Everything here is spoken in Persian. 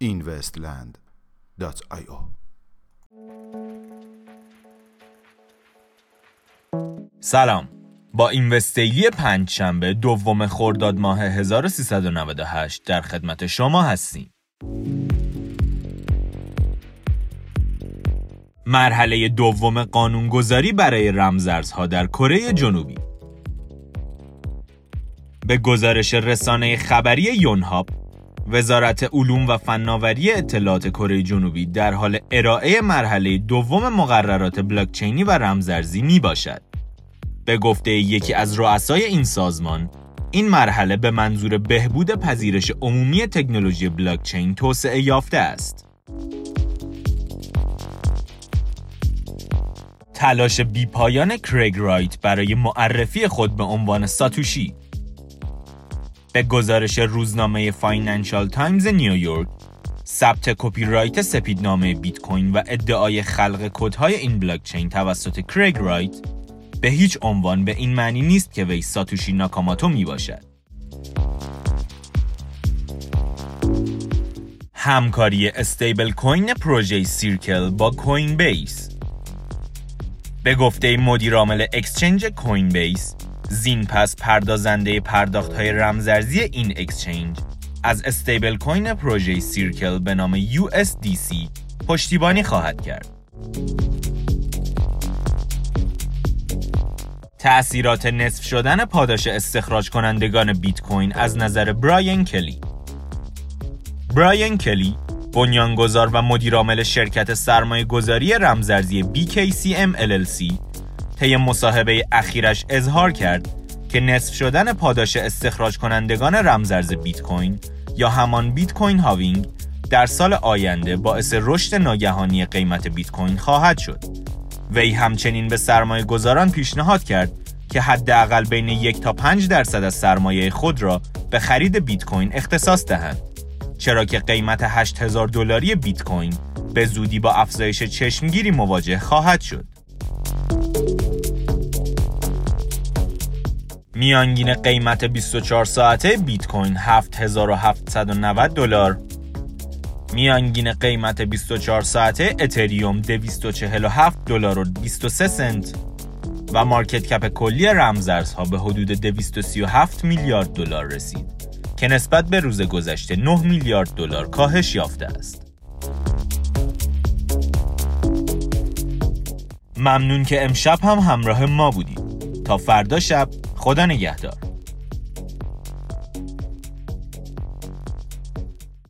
investland.io سلام. با اینوستیلی پنج شنبه دوم خرداد ماه 1398 در خدمت شما هستیم. مرحله دوم قانونگذاری برای رمزارزها در کره جنوبی به گزارش رسانه خبری یونهاپ وزارت علوم و فناوری اطلاعات کره جنوبی در حال ارائه مرحله دوم مقررات بلاکچینی و رمزارزی می باشد. به گفته یکی از رؤسای این سازمان، این مرحله به منظور بهبود پذیرش عمومی تکنولوژی بلاکچین توسعه یافته است. تلاش بیپایان کریگ رایت برای معرفی خود به عنوان ساتوشی به گزارش روزنامه فاینانشال تایمز نیویورک ثبت کپی رایت سپیدنامه بیت کوین و ادعای خلق کدهای این بلاکچین توسط کریگ رایت به هیچ عنوان به این معنی نیست که وی ساتوشی ناکاماتو می باشد. همکاری استیبل کوین پروژه سیرکل با کوین بیس به گفته مدیرعامل exchange کوین بیس زین پس پردازنده پرداخت های رمزرزی این اکسچنج از استیبل کوین پروژه سیرکل به نام USDC پشتیبانی خواهد کرد. تأثیرات نصف شدن پاداش استخراج کنندگان بیت کوین از نظر براین کلی براین کلی بنیانگذار و مدیرعامل شرکت سرمایه گذاری رمزرزی BKCM LLC طی مصاحبه اخیرش اظهار کرد که نصف شدن پاداش استخراج کنندگان رمزرز بیت کوین یا همان بیت کوین هاوینگ در سال آینده باعث رشد ناگهانی قیمت بیت کوین خواهد شد. وی همچنین به سرمایه گذاران پیشنهاد کرد که حداقل بین یک تا 5 درصد از سرمایه خود را به خرید بیت کوین اختصاص دهند. چرا که قیمت 8000 دلاری بیت کوین به زودی با افزایش چشمگیری مواجه خواهد شد. میانگین قیمت 24 ساعته بیت کوین 7790 دلار. میانگین قیمت 24 ساعته اتریوم 247 دلار و 23 سنت. و مارکت کپ کلی رمزارزها به حدود 237 میلیارد دلار رسید. که نسبت به روز گذشته 9 میلیارد دلار کاهش یافته است. ممنون که امشب هم همراه ما بودید. تا فردا شب خدا نگهدار